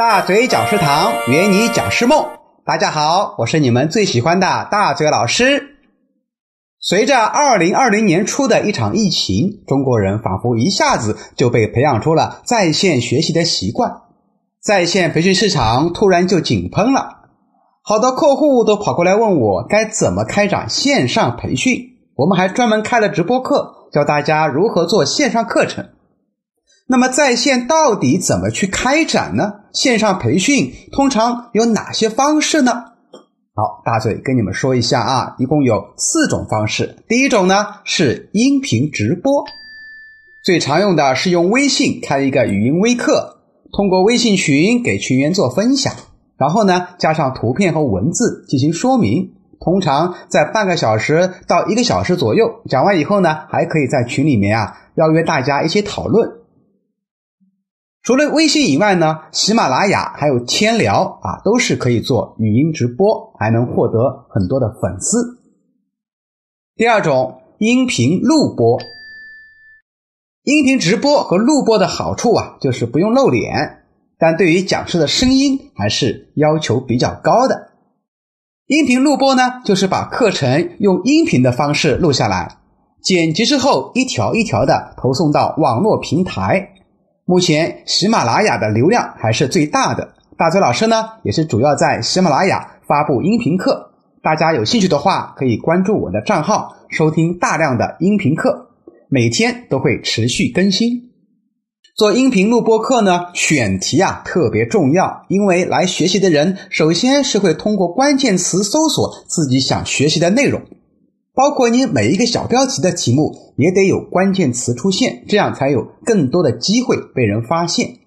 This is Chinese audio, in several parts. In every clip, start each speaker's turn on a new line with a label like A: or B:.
A: 大嘴讲师堂，圆你讲师梦。大家好，我是你们最喜欢的大嘴老师。随着二零二零年初的一场疫情，中国人仿佛一下子就被培养出了在线学习的习惯，在线培训市场突然就井喷了。好多客户都跑过来问我该怎么开展线上培训，我们还专门开了直播课，教大家如何做线上课程。那么在线到底怎么去开展呢？线上培训通常有哪些方式呢？好，大嘴跟你们说一下啊，一共有四种方式。第一种呢是音频直播，最常用的是用微信开一个语音微课，通过微信群给群员做分享，然后呢加上图片和文字进行说明，通常在半个小时到一个小时左右。讲完以后呢，还可以在群里面啊邀约大家一起讨论。除了微信以外呢，喜马拉雅还有千聊啊，都是可以做语音直播，还能获得很多的粉丝。第二种，音频录播。音频直播和录播的好处啊，就是不用露脸，但对于讲师的声音还是要求比较高的。音频录播呢，就是把课程用音频的方式录下来，剪辑之后一条一条的投送到网络平台。目前喜马拉雅的流量还是最大的，大嘴老师呢也是主要在喜马拉雅发布音频课，大家有兴趣的话可以关注我的账号，收听大量的音频课，每天都会持续更新。做音频录播课呢，选题啊特别重要，因为来学习的人首先是会通过关键词搜索自己想学习的内容。包括你每一个小标题的题目也得有关键词出现，这样才有更多的机会被人发现。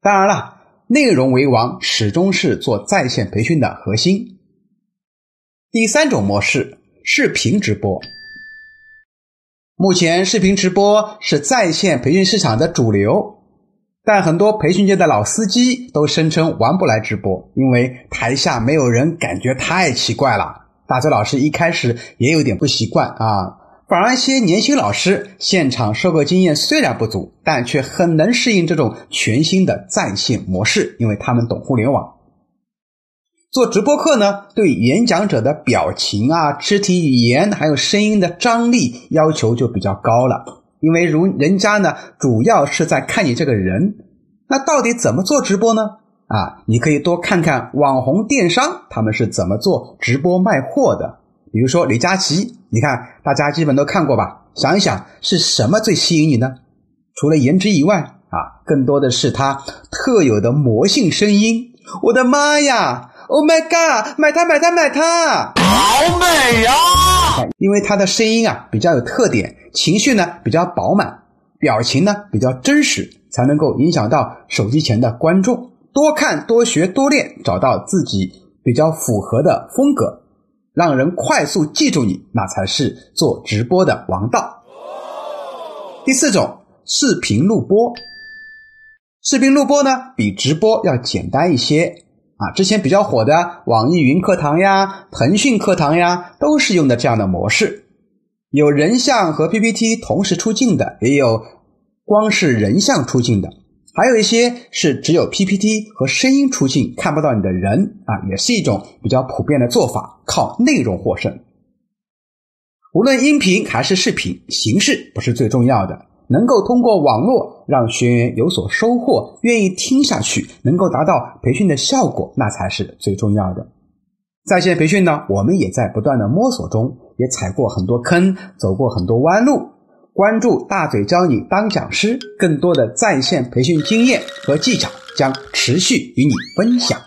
A: 当然了，内容为王始终是做在线培训的核心。第三种模式，视频直播。目前视频直播是在线培训市场的主流，但很多培训界的老司机都声称玩不来直播，因为台下没有人，感觉太奇怪了。大嘴老师一开始也有点不习惯啊，反而一些年轻老师现场授课经验虽然不足，但却很能适应这种全新的在线模式，因为他们懂互联网。做直播课呢，对演讲者的表情啊、肢体语言还有声音的张力要求就比较高了，因为如人家呢主要是在看你这个人，那到底怎么做直播呢？啊，你可以多看看网红电商他们是怎么做直播卖货的。比如说李佳琦，你看大家基本都看过吧？想一想是什么最吸引你呢？除了颜值以外，啊，更多的是他特有的魔性声音。我的妈呀！Oh my god！买它买它买它！
B: 好美呀！
A: 因为他的声音啊比较有特点，情绪呢比较饱满，表情呢比较真实，才能够影响到手机前的观众。多看多学多练，找到自己比较符合的风格，让人快速记住你，那才是做直播的王道。第四种，视频录播。视频录播呢，比直播要简单一些啊。之前比较火的网易云课堂呀、腾讯课堂呀，都是用的这样的模式，有人像和 PPT 同时出镜的，也有光是人像出镜的。还有一些是只有 PPT 和声音出镜，看不到你的人啊，也是一种比较普遍的做法，靠内容获胜。无论音频还是视频，形式不是最重要的，能够通过网络让学员有所收获，愿意听下去，能够达到培训的效果，那才是最重要的。在线培训呢，我们也在不断的摸索中，也踩过很多坑，走过很多弯路。关注大嘴教你当讲师，更多的在线培训经验和技巧将持续与你分享。